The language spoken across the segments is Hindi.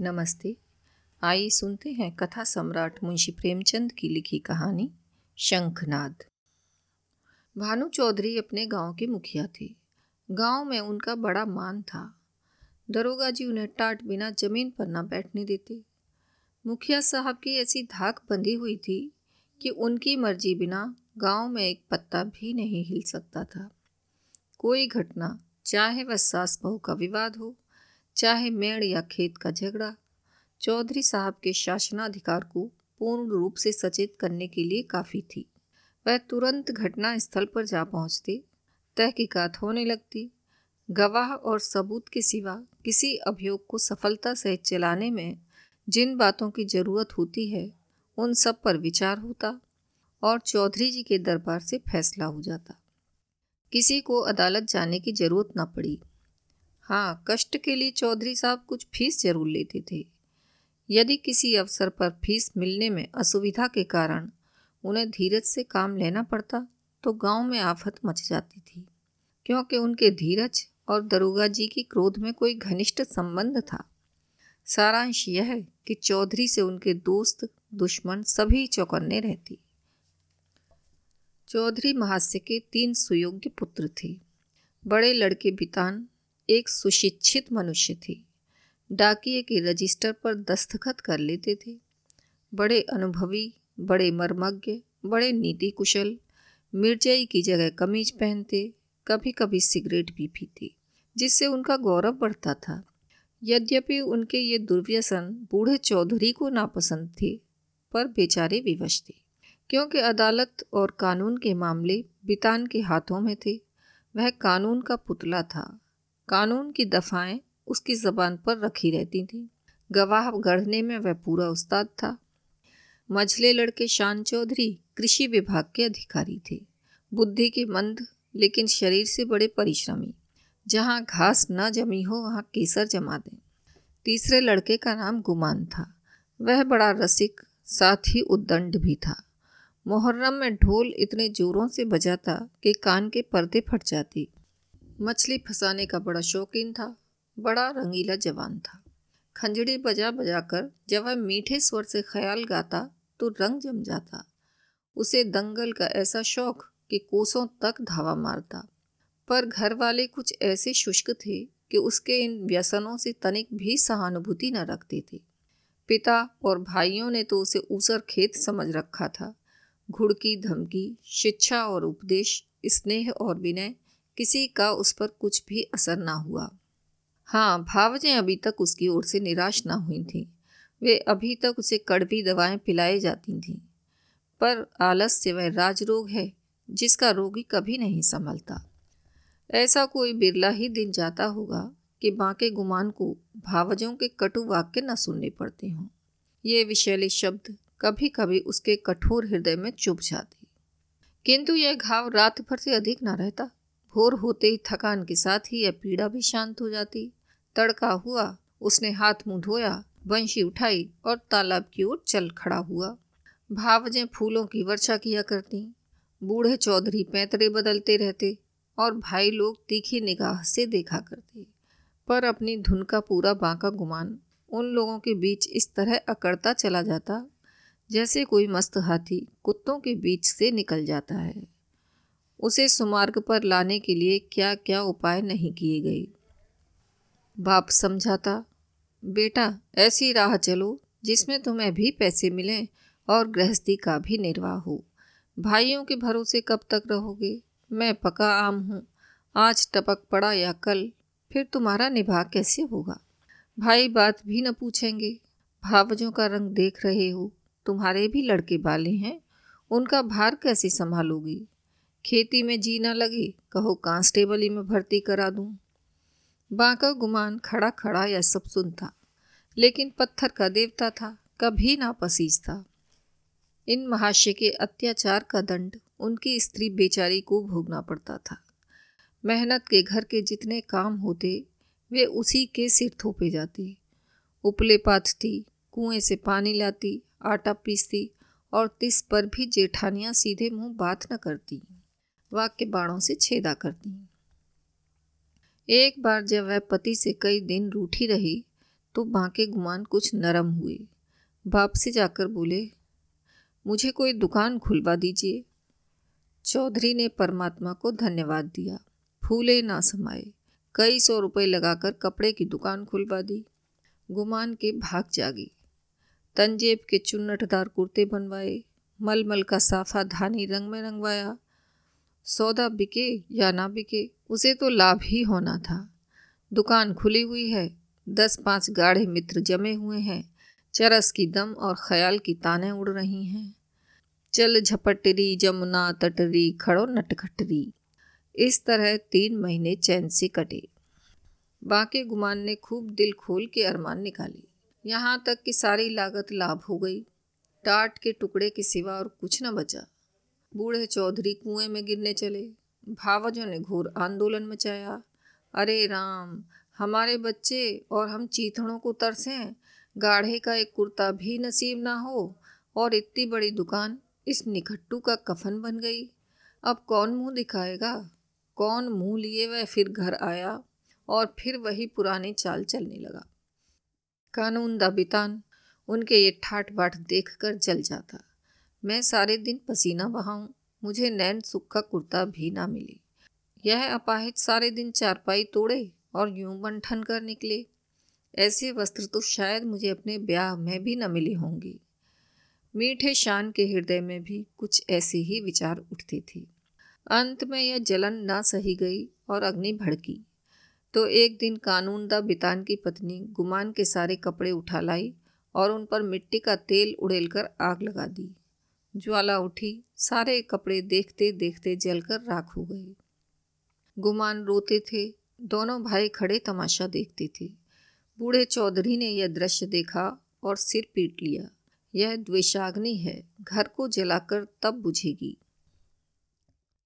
नमस्ते। आइए सुनते हैं कथा सम्राट मुंशी प्रेमचंद की लिखी कहानी, शंखनाद। भानु चौधरी अपने गाँव के मुखिया थे। गाँव में उनका बड़ा मान था। दरोगा जी उन्हें टाट बिना ज़मीन पर न बैठने देते। मुखिया साहब की ऐसी धाक बंधी हुई थी कि उनकी मर्ज़ी बिना गाँव में एक पत्ता भी नहीं हिल सकता था। कोई घटना, चाहे वह सास बहू का विवाद हो चाहे मेड़ या खेत का झगड़ा, चौधरी साहब के शासनाधिकार को पूर्ण रूप से सचेत करने के लिए काफ़ी थी। वह तुरंत घटना स्थल पर जा पहुँचते, तहकीकात होने लगती। गवाह और सबूत के सिवा किसी अभियोग को सफलता से चलाने में जिन बातों की ज़रूरत होती है, उन सब पर विचार होता और चौधरी जी के दरबार से फैसला हो जाता। किसी को अदालत जाने की ज़रूरत न पड़ी। हाँ कष्ट के लिए चौधरी साहब कुछ फ़ीस ज़रूर लेते थे। यदि किसी अवसर पर फ़ीस मिलने में असुविधा के कारण उन्हें धीरज से काम लेना पड़ता तो गाँव में आफत मच जाती थी, क्योंकि उनके धीरज और दरोगा जी की क्रोध में कोई घनिष्ठ संबंध था। सारांश यह है कि चौधरी से उनके दोस्त, दुश्मन सभी चौकन्ने रहती। चौधरी महास्य के तीन सुयोग्य पुत्र थे। बड़े लड़के बितान एक सुशिक्षित मनुष्य थे। डाकिए के रजिस्टर पर दस्तखत कर लेते थे। बड़े अनुभवी, बड़े मर्मज्ञ, बड़े नीति कुशल, मिर्जई की जगह कमीज पहनते कभी कभी सिगरेट भी पीते, जिससे उनका गौरव बढ़ता था। यद्यपि उनके ये दुर्व्यसन बूढ़े चौधरी को नापसंद थे, पर बेचारे विवश थे, क्योंकि अदालत और कानून के मामले बितान के हाथों में थे। वह कानून का पुतला था। कानून की दफ़ाएँ उसकी ज़बान पर रखी रहती थीं। गवाह गढ़ने में वह पूरा उस्ताद था। मझले लड़के शान चौधरी कृषि विभाग के अधिकारी थे। बुद्धि के मंद, लेकिन शरीर से बड़े परिश्रमी। जहाँ घास न जमी हो, वहाँ केसर जमा दें। तीसरे लड़के का नाम गुमान था। वह बड़ा रसिक, साथ ही उद्दंड भी था। मुहर्रम में ढोल इतने जोरों से बजाता कि कान के पर्दे फट जाती। मछली फंसाने का बड़ा शौकीन था, बड़ा रंगीला जवान था। खंजड़ी बजा बजा कर जब वह मीठे स्वर से ख्याल गाता तो रंग जम जाता। उसे दंगल का ऐसा शौक कि कोसों तक धावा मारता। पर घर वाले कुछ ऐसे शुष्क थे कि उसके इन व्यसनों से तनिक भी सहानुभूति न रखते थे। पिता और भाइयों ने तो उसे ऊसर खेत समझ रखा था। घुड़की धमकी, शिक्षा और उपदेश, स्नेह और विनय किसी का उस पर कुछ भी असर ना हुआ। हाँ भावजें अभी तक उसकी ओर से निराश ना हुई थीं। वे अभी तक उसे कड़वी दवाएँ पिलाई जाती थीं। पर आलस्य वह राजरोग है, जिसका रोगी कभी नहीं संभलता। ऐसा कोई बिरला ही दिन जाता होगा कि बांके गुमान को भावजों के कटु वाक्य न सुनने पड़ते हों। ये विशैले शब्द कभी कभी उसके कठोर हृदय में चुभ जाते। किंतु यह घाव रात भर से अधिक न रहता। भोर होते ही थकान के साथ ही यह पीड़ा भी शांत हो जाती। तड़का हुआ, उसने हाथ मुँह धोया, बंशी उठाई और तालाब की ओर चल खड़ा हुआ। भावजें फूलों की वर्षा किया करती। बूढ़े चौधरी पैतरे बदलते रहते और भाई लोग तीखी निगाह से देखा करते, पर अपनी धुन का पूरा बांका गुमान। उन लोगों के बीच इस तरह अकड़ता चला जाता, जैसे कोई मस्त हाथी कुत्तों के बीच से निकल जाता है। उसे सुमार्ग पर लाने के लिए क्या क्या उपाय नहीं किए गए। बाप समझाता, बेटा, ऐसी राह चलो, जिसमें तुम्हें भी पैसे मिलें और गृहस्थी का भी निर्वाह हो। भाइयों के भरोसे कब तक रहोगे? मैं पका आम हूँ। आज टपक पड़ा या कल, फिर तुम्हारा निभा कैसे होगा? भाई बात भी न पूछेंगे। भावजों का रंग देख रहे हो। तुम्हारे भी लड़के बाले हैं। उनका भार कैसे संभालोगी? खेती में जी ना लगी, कहो, कांस्टेबली में भर्ती करा दूँ। बांका गुमान खड़ा खड़ा यह सब सुनता लेकिन पत्थर का देवता था, कभी ना पसीज था। इन महाशय के अत्याचार का दंड उनकी स्त्री बेचारी को भोगना पड़ता था। मेहनत के घर के जितने काम होते, वे उसी के सिर थोपे जाते। उपले पाथती कुएँ से पानी लाती, आटा पीसती और तिस पर भी जेठानियाँ सीधे मुँह बात न करती। वाक्य बाणों से छेदा करती एक बार जब वह पति से कई दिन रूठी रही तो बांके गुमान कुछ नरम हुए। बाप से जाकर बोले, मुझे कोई दुकान खुलवा दीजिए। चौधरी ने परमात्मा को धन्यवाद दिया। फूले ना समाये। कई सौ रुपए लगाकर कपड़े की दुकान खुलवा दी। गुमान के भाग जागी। तंजेब के चुन्नटदार कुर्ते बनवाए। मलमल का साफा धानी रंग में रंगवाया। सौदा बिके या ना बिके, उसे तो लाभ ही होना था। दुकान खुली हुई है दस पाँच गाढ़े मित्र जमे हुए हैं, चरस की दम और ख्याल की ताने उड़ रही हैं। चल झपटरी, जमुना तटरी, खड़ो नटखटरी। इस तरह तीन महीने चैन से कटे। बाके गुमान ने खूब दिल खोल के अरमान निकाली। यहाँ तक कि सारी लागत लाभ हो गई। टाट के टुकड़े के सिवा और कुछ न बचा। बूढ़े चौधरी कुएँ में गिरने चले। भावजों ने घोर आंदोलन मचाया। अरे राम, हमारे बच्चे और हम चीथड़ों को तरसें। गाढ़े का एक कुर्ता भी नसीब ना हो और इतनी बड़ी दुकान इस निखट्टू का कफन बन गई। अब कौन मुँह दिखाएगा? कौन मुँह लिए वह फिर घर आया और फिर वही पुरानी चाल चलने लगा। कानून दबितान, उनके ये ठाट बाट देख कर जल जाता। मैं सारे दिन पसीना बहाऊं, मुझे नैन सुख का कुर्ता भी ना मिले। यह अपाहिज सारे दिन चारपाई तोड़े और यूँ बंठन कर निकले। ऐसे वस्त्र तो शायद मुझे अपने ब्याह में भी न मिले होंगे। मीठे शान के हृदय में भी कुछ ऐसे ही विचार उठते थे। अंत में यह जलन ना सही गई और अग्नि भड़की। तो एक दिन कानूनदा बितान की पत्नी गुमान के सारे कपड़े उठा लाई और उन पर मिट्टी का तेल उड़ेल कर आग लगा दी। ज्वाला उठी, सारे कपड़े देखते देखते जलकर राख हो गए गुमान रोते थे, दोनों भाई खड़े तमाशा देखते थे। बूढ़े चौधरी ने यह दृश्य देखा और सिर पीट लिया। यह द्वेषाग्नि है, घर को जलाकर तब बुझेगी।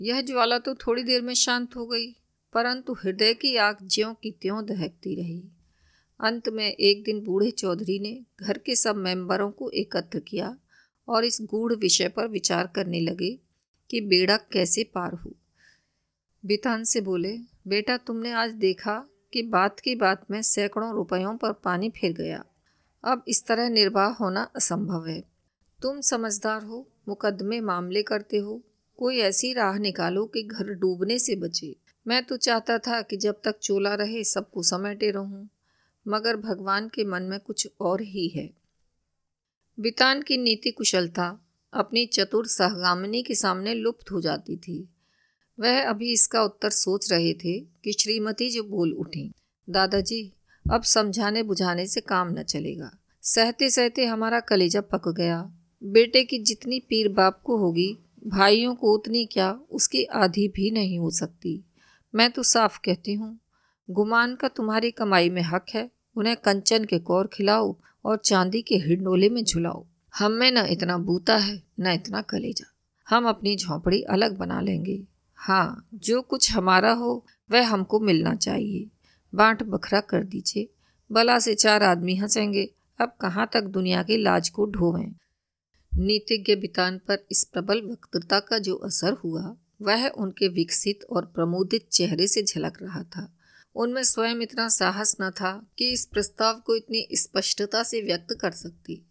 यह ज्वाला तो थोड़ी देर में शांत हो गई, परंतु हृदय की आग ज्यों की त्यों दहकती रही। अंत में एक दिन बूढ़े चौधरी ने घर के सब मेंबरों को एकत्र किया। और इस गूढ़ विषय पर विचार करने लगे कि बेड़ा कैसे पार हो। बितान से बोले, बेटा, तुमने आज देखा कि बात की बात में सैकड़ों रुपयों पर पानी फिर गया। अब इस तरह निर्वाह होना असंभव है। तुम समझदार हो, मुकदमे मामले करते हो, कोई ऐसी राह निकालो कि घर डूबने से बचे। मैं तो चाहता था कि जब तक चोला रहे, सबको समेटे रहूँ, मगर भगवान के मन में कुछ और ही है। बितान की नीति कुशलता अपनी चतुर सहगामिनी के सामने लुप्त हो जाती थी। वह अभी इसका उत्तर सोच रहे थे कि श्रीमती जो बोल उठी, दादाजी, अब समझाने बुझाने से काम न चलेगा। सहते सहते हमारा कलेजा पक गया। बेटे की जितनी पीर बाप को होगी, भाइयों को उतनी क्या उसकी आधी भी नहीं हो सकती। मैं तो साफ़ कहती हूँ, गुमान का तुम्हारी कमाई में हक है, उन्हें कंचन के कौर खिलाओ और चांदी के हिंडोले में झुलाओ। हम में न इतना बूता है, न इतना कलेजा। हम अपनी झोंपड़ी अलग बना लेंगे। हाँ जो कुछ हमारा हो, वह हमको मिलना चाहिए। बांट बखरा कर दीजिए। बला से चार आदमी हंसेंगे। अब कहाँ तक दुनिया के लाज को ढोवें? नीतिज्ञ बितान पर इस प्रबल वक्तृता का जो असर हुआ, वह उनके विकसित और प्रमोदित चेहरे से झलक रहा था। उनमें स्वयं इतना साहस न था कि इस प्रस्ताव को इतनी स्पष्टता से व्यक्त कर सकती।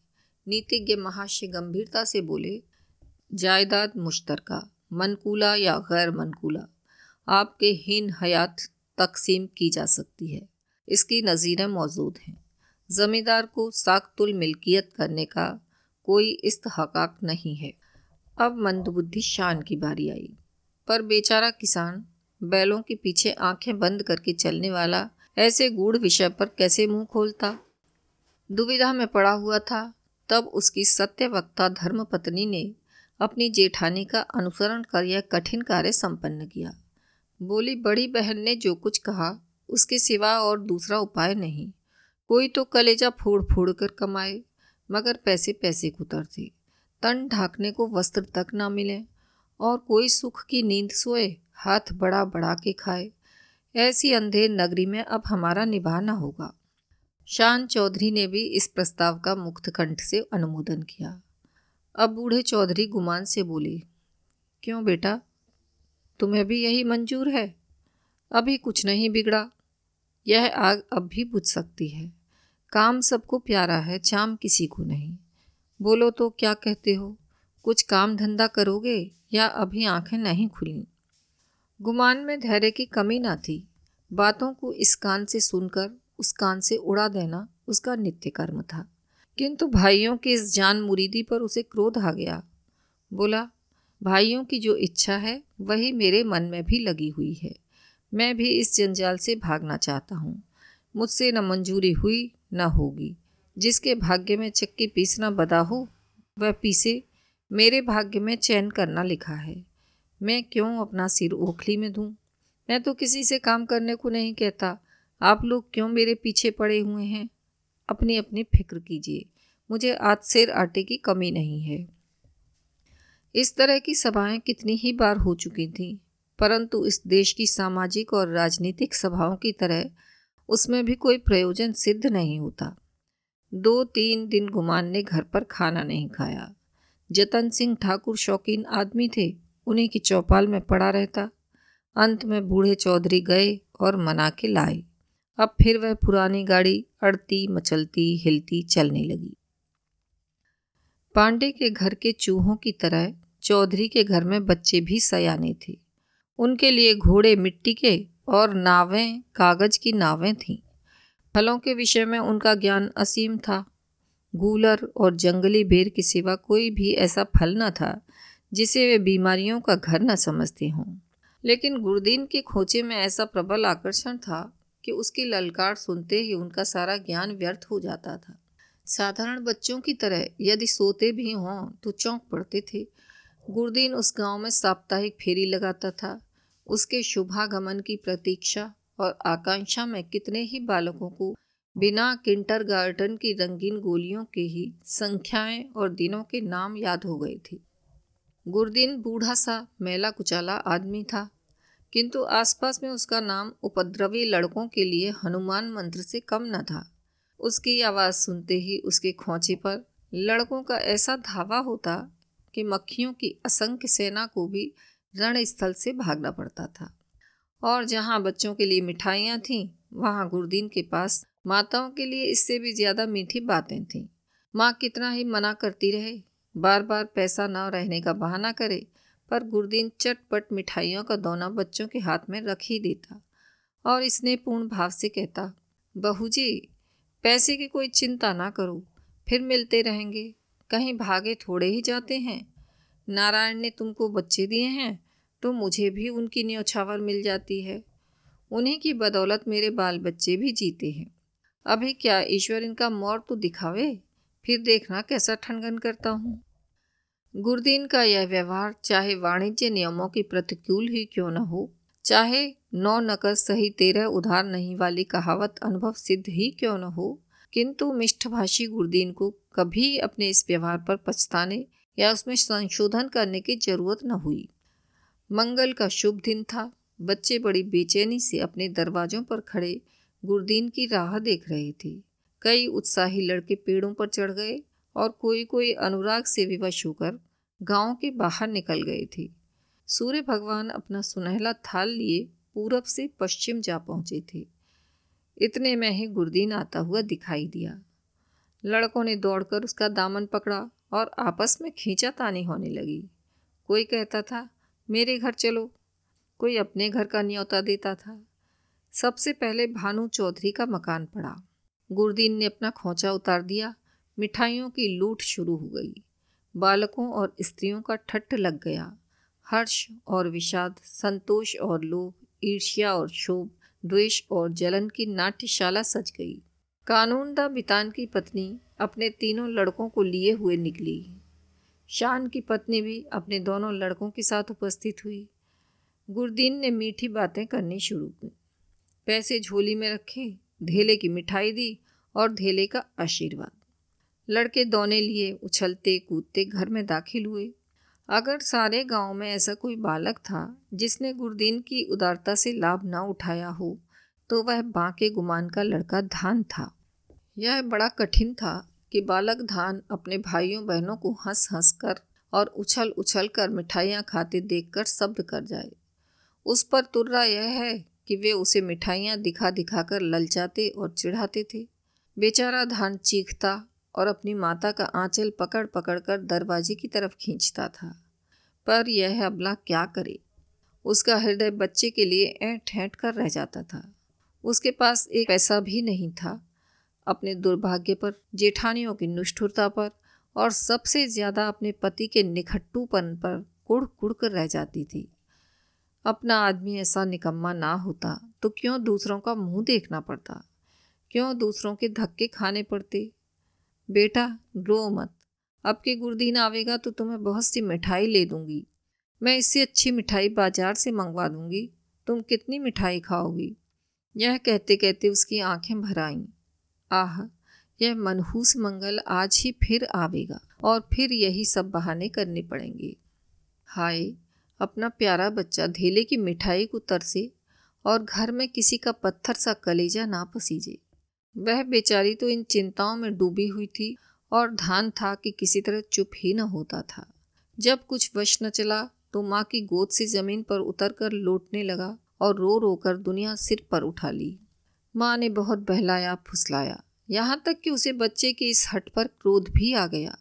नीतिज्ञ महाशय गंभीरता से बोले, जायदाद मुश्तरका, मनकूला या गैर मनकूला आपके हीन हयात तकसीम की जा सकती है। इसकी नज़ीरें मौजूद हैं। ज़मींदार को साकतुल मिल्कियत करने का कोई इस्तहकाक नहीं है। अब मंदबुद्धि शान की बारी आई। पर बेचारा किसान बैलों के पीछे आँखें बंद करके चलने वाला ऐसे गूढ़ विषय पर कैसे मुँह खोलता? दुविधा में पड़ा हुआ था। तब उसकी सत्यवक्ता धर्म पत्नी ने अपनी जेठानी का अनुसरण कर यह कठिन कार्य संपन्न किया। बोली, बड़ी बहन ने जो कुछ कहा, उसके सिवा और दूसरा उपाय नहीं। कोई तो कलेजा फोड़ फोड़ कर कमाए, मगर पैसे पैसे कुतरते तन ढाकने को वस्त्र तक ना मिले, और कोई सुख की नींद सोए हाथ बड़ा बड़ा के खाए। ऐसी अंधेर नगरी में अब हमारा निभाना होगा। शान चौधरी ने भी इस प्रस्ताव का मुक्त कंठ से अनुमोदन किया। अब बूढ़े चौधरी गुमान से बोले, क्यों बेटा? तुम्हें भी यही मंजूर है। अभी कुछ नहीं बिगड़ा। यह आग अब भी बुझ सकती है। काम सबको प्यारा है, चाम किसी को नहीं। बोलो तो क्या कहते हो? कुछ काम धंधा करोगे या अभी आँखें नहीं खुली? गुमान में धैर्य की कमी ना थी। बातों को इस कान से सुनकर, उस कान से उड़ा देना उसका नित्य कर्म था। किंतु भाइयों की इस जान मुरीदी पर उसे क्रोध आ गया। बोला, भाइयों की जो इच्छा है, वही मेरे मन में भी लगी हुई है। मैं भी इस जंजाल से भागना चाहता हूँ। मुझसे न मंजूरी हुई, न होगी। जिसके भाग्य में चक्की पीसना बदा हो, वह पीसे। मेरे भाग्य में चैन करना लिखा है। मैं क्यों अपना सिर ओखली में दूँ? मैं तो किसी से काम करने को नहीं कहता। आप लोग क्यों मेरे पीछे पड़े हुए हैं? अपनी अपनी फ़िक्र कीजिए। मुझे आज सेर आटे की कमी नहीं है। इस तरह की सभाएँ कितनी ही बार हो चुकी थीं, परंतु इस देश की सामाजिक और राजनीतिक सभाओं की तरह उसमें भी कोई प्रयोजन सिद्ध नहीं होता। दो तीन दिन गुमान ने घर पर खाना नहीं खाया। जतन सिंह ठाकुर शौकीन आदमी थे। उन्हीं की चौपाल में पड़ा रहता। अंत में बूढ़े चौधरी गए और मना के लाए। अब फिर वह पुरानी गाड़ी अड़ती, मचलती, हिलती, चलने लगी। पांडे के घर के चूहों की तरह चौधरी के घर में बच्चे भी सयाने थे। उनके लिए घोड़े मिट्टी के और नावें, कागज़ की नावें थीं। फलों के विषय में उनका ज्ञान असीम था। गूलर और जंगली बेर के सिवा कोई भी ऐसा फल न था जिसे वे बीमारियों का घर न समझते हों। लेकिन गुरदीन के खोचे में ऐसा प्रबल आकर्षण था कि उसकी ललकार सुनते ही उनका सारा ज्ञान व्यर्थ हो जाता था। साधारण बच्चों की तरह यदि सोते भी हों तो चौंक पड़ते थे। गुरदीन उस गाँव में साप्ताहिक फेरी लगाता था। उसके शुभागमन की प्रतीक्षा और आकांक्षा में कितने ही बालकों को बिना किंटर गार्डन की रंगीन गोलियों के ही संख्याएँ और दिनों के नाम याद हो गए थे। गुरदीन बूढ़ा सा मेला कुचाला आदमी था। किंतु आसपास में उसका नाम उपद्रवी लड़कों के लिए हनुमान मंत्र से कम न था। उसकी आवाज़ सुनते ही उसके खोचे पर लड़कों का ऐसा धावा होता कि मक्खियों की असंख्य सेना को भी रणस्थल से भागना पड़ता था। और जहाँ बच्चों के लिए मिठाइयाँ थीं, वहाँ गुरदीन के पास माताओं के लिए इससे भी ज़्यादा मीठी बातें थीं। माँ कितना ही मना करती रहे बार बार पैसा ना रहने का बहाना करे, पर गुरदीन चटपट मिठाइयों का दोना बच्चों के हाथ में रख ही देता और इसने पूर्ण भाव से कहता, बहू जी, पैसे की कोई चिंता ना करो, फिर मिलते रहेंगे। कहीं भागे थोड़े ही जाते हैं। नारायण ने तुमको बच्चे दिए हैं तो मुझे भी उनकी न्यौछावर मिल जाती है। उन्हीं की बदौलत मेरे बाल बच्चे भी जीते हैं। अभी क्या ईश्वर इनका मौर तो दिखावे? फिर देखना कैसा ठनगन करता हूँ। गुरदीन का यह व्यवहार चाहे वाणिज्य नियमों की प्रतिकूल ही क्यों न हो, चाहे नौ नकद सही तेरह उधार नहीं वाली कहावत अनुभव सिद्ध ही क्यों न हो, किंतु मिष्ठभाषी गुरदीन को कभी अपने इस व्यवहार पर पछताने या उसमें संशोधन करने की ज़रूरत न हुई। मंगल का शुभ दिन था, बच्चे बड़ी बेचैनी से अपने दरवाजों पर खड़े गुरदीन की राह देख रहे थे। कई उत्साही लड़के पेड़ों पर चढ़ गए और कोई कोई अनुराग से विवश होकर गाँव के बाहर निकल गए थे। सूर्य भगवान अपना सुनहला थाल लिए पूरब से पश्चिम जा पहुँचे थे। इतने में ही गुरदीन आता हुआ दिखाई दिया। लड़कों ने दौड़कर उसका दामन पकड़ा और आपस में खींचा तानी होने लगी। कोई कहता था, मेरे घर चलो। कोई अपने घर का न्योता देता था। सबसे पहले भानु चौधरी का मकान पड़ा। गुरदीन ने अपना खोचा उतार दिया मिठाइयों की लूट शुरू हो गई। बालकों और स्त्रियों का ठट्ठ लग गया। हर्ष और विषाद, संतोष और लोभ, ईर्ष्या और शोभ, द्वेष और जलन की नाट्यशाला सज गई। कानूनदा बितान की पत्नी अपने तीनों लड़कों को लिए हुए निकली। शान की पत्नी भी अपने दोनों लड़कों के साथ उपस्थित हुई। गुरदीन ने मीठी बातें करनी शुरू की। पैसे झोली में रखे ढेले की मिठाई दी और ढेले का आशीर्वाद। लड़के दोने लिए उछलते कूदते घर में दाखिल हुए। अगर सारे गाँव में ऐसा कोई बालक था, जिसने गुरदीन की उदारता से लाभ ना उठाया हो तो वह बांके गुमान का लड़का धान था। यह बड़ा कठिन था कि बालक धान अपने भाइयों बहनों को हंस हंस कर और उछल उछल कर मिठाइयाँ खाते देखकर शब्द कर जाए। उस पर तुर्रा यह है कि वे उसे मिठाइयाँ दिखा दिखा कर ललचाते और चिढ़ाते थे। बेचारा धान चीखता और अपनी माता का आंचल पकड़ पकड़ कर दरवाजे की तरफ़ खींचता था। पर यह अबला क्या करे? उसका हृदय बच्चे के लिए ऐंठ ऐंठ कर रह जाता था। उसके पास एक पैसा भी नहीं था। अपने दुर्भाग्य पर, जेठानियों की निष्ठुरता पर और सबसे ज़्यादा अपने पति के निखट्टूपन पर कुड़ कुड़ कर रह जाती थी। अपना आदमी ऐसा निकम्मा ना होता तो क्यों दूसरों का मुँह देखना पड़ता? क्यों दूसरों के धक्के खाने पड़ते? बेटा रो मत। अब के गुरदीन आवेगा तो तुम्हें बहुत सी मिठाई ले दूँगी। मैं इससे अच्छी मिठाई बाज़ार से मंगवा दूँगी। तुम कितनी मिठाई खाओगी? यह कहते कहते उसकी आँखें भर आईं। आह, यह मनहूस मंगल आज ही फिर आवेगा और फिर यही सब बहाने करने पड़ेंगे। हाय, अपना प्यारा बच्चा धेले की मिठाई को तरसे और घर में किसी का पत्थर सा कलेजा ना पसीजे। वह बेचारी तो इन चिंताओं में डूबी हुई थी और धान था कि किसी तरह चुप ही न होता था। जब कुछ वश न चला तो माँ की गोद से ज़मीन पर उतर कर लौटने लगा और रो रो कर दुनिया सिर पर उठा ली। माँ ने बहुत बहलाया, फुसलाया। यहाँ तक कि उसे बच्चे की इस हट पर क्रोध भी आ गया।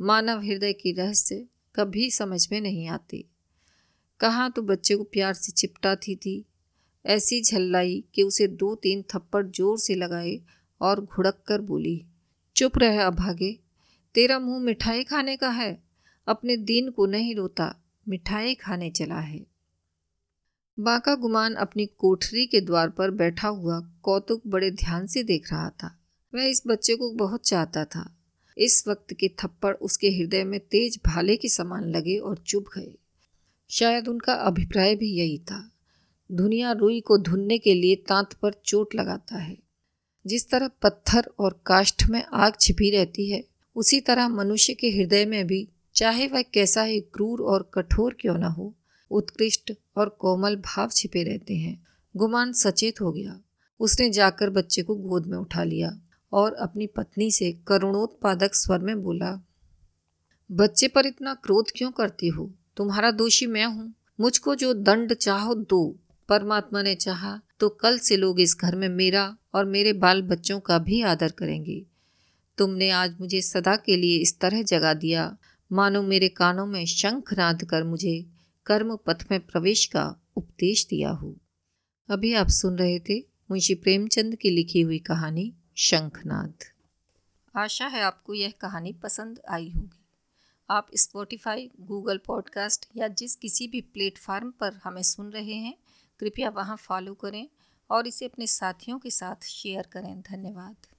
मानव हृदय की रहस्य कभी समझ में नहीं आती। कहाँ तो बच्चे को प्यार से चिपटाती थी ऐसी झल्लाई कि उसे दो तीन थप्पड़ ज़ोर से लगाए और घुड़क कर बोली, चुप रहे अभागे, तेरा मुँह मिठाई खाने का है। अपने दिन को नहीं रोता, मिठाई खाने चला है। बाका गुमान अपनी कोठरी के द्वार पर बैठा हुआ कौतुक बड़े ध्यान से देख रहा था। वह इस बच्चे को बहुत चाहता था। इस वक्त के थप्पड़ उसके हृदय में तेज भाले के समान लगे और चुभ गए। शायद उनका अभिप्राय भी यही था। दुनिया रुई को धुनने के लिए तांत पर चोट लगाता है। जिस तरह पत्थर और काष्ठ में आग छिपी रहती है, उसी तरह मनुष्य के हृदय में भी, चाहे वह कैसा ही क्रूर और कठोर क्यों न हो, उत्कृष्ट और कोमल भाव छिपे रहते हैं। गुमान सचेत हो गया। उसने जाकर बच्चे को गोद में उठा लिया और अपनी पत्नी से करुणोत्पादक स्वर में बोला, बच्चे पर इतना क्रोध क्यों करती हो? तुम्हारा दोषी मैं हूँ। मुझको जो दंड चाहो दो। परमात्मा ने चाहा तो कल से लोग इस घर में मेरा और मेरे बाल बच्चों का भी आदर करेंगे। तुमने आज मुझे सदा के लिए इस तरह जगा दिया। मानो मेरे कानों में शंख नाद कर मुझे कर्म पथ में प्रवेश का उपदेश दिया हो। अभी आप सुन रहे थे मुंशी प्रेमचंद की लिखी हुई कहानी, शंखनाद। आशा है आपको यह कहानी पसंद आई होगी। आप स्पॉटिफाई गूगल पॉडकास्ट या जिस किसी भी प्लेटफार्म पर हमें सुन रहे हैं कृपया वहाँ फॉलो करें और इसे अपने साथियों के साथ शेयर करें। धन्यवाद।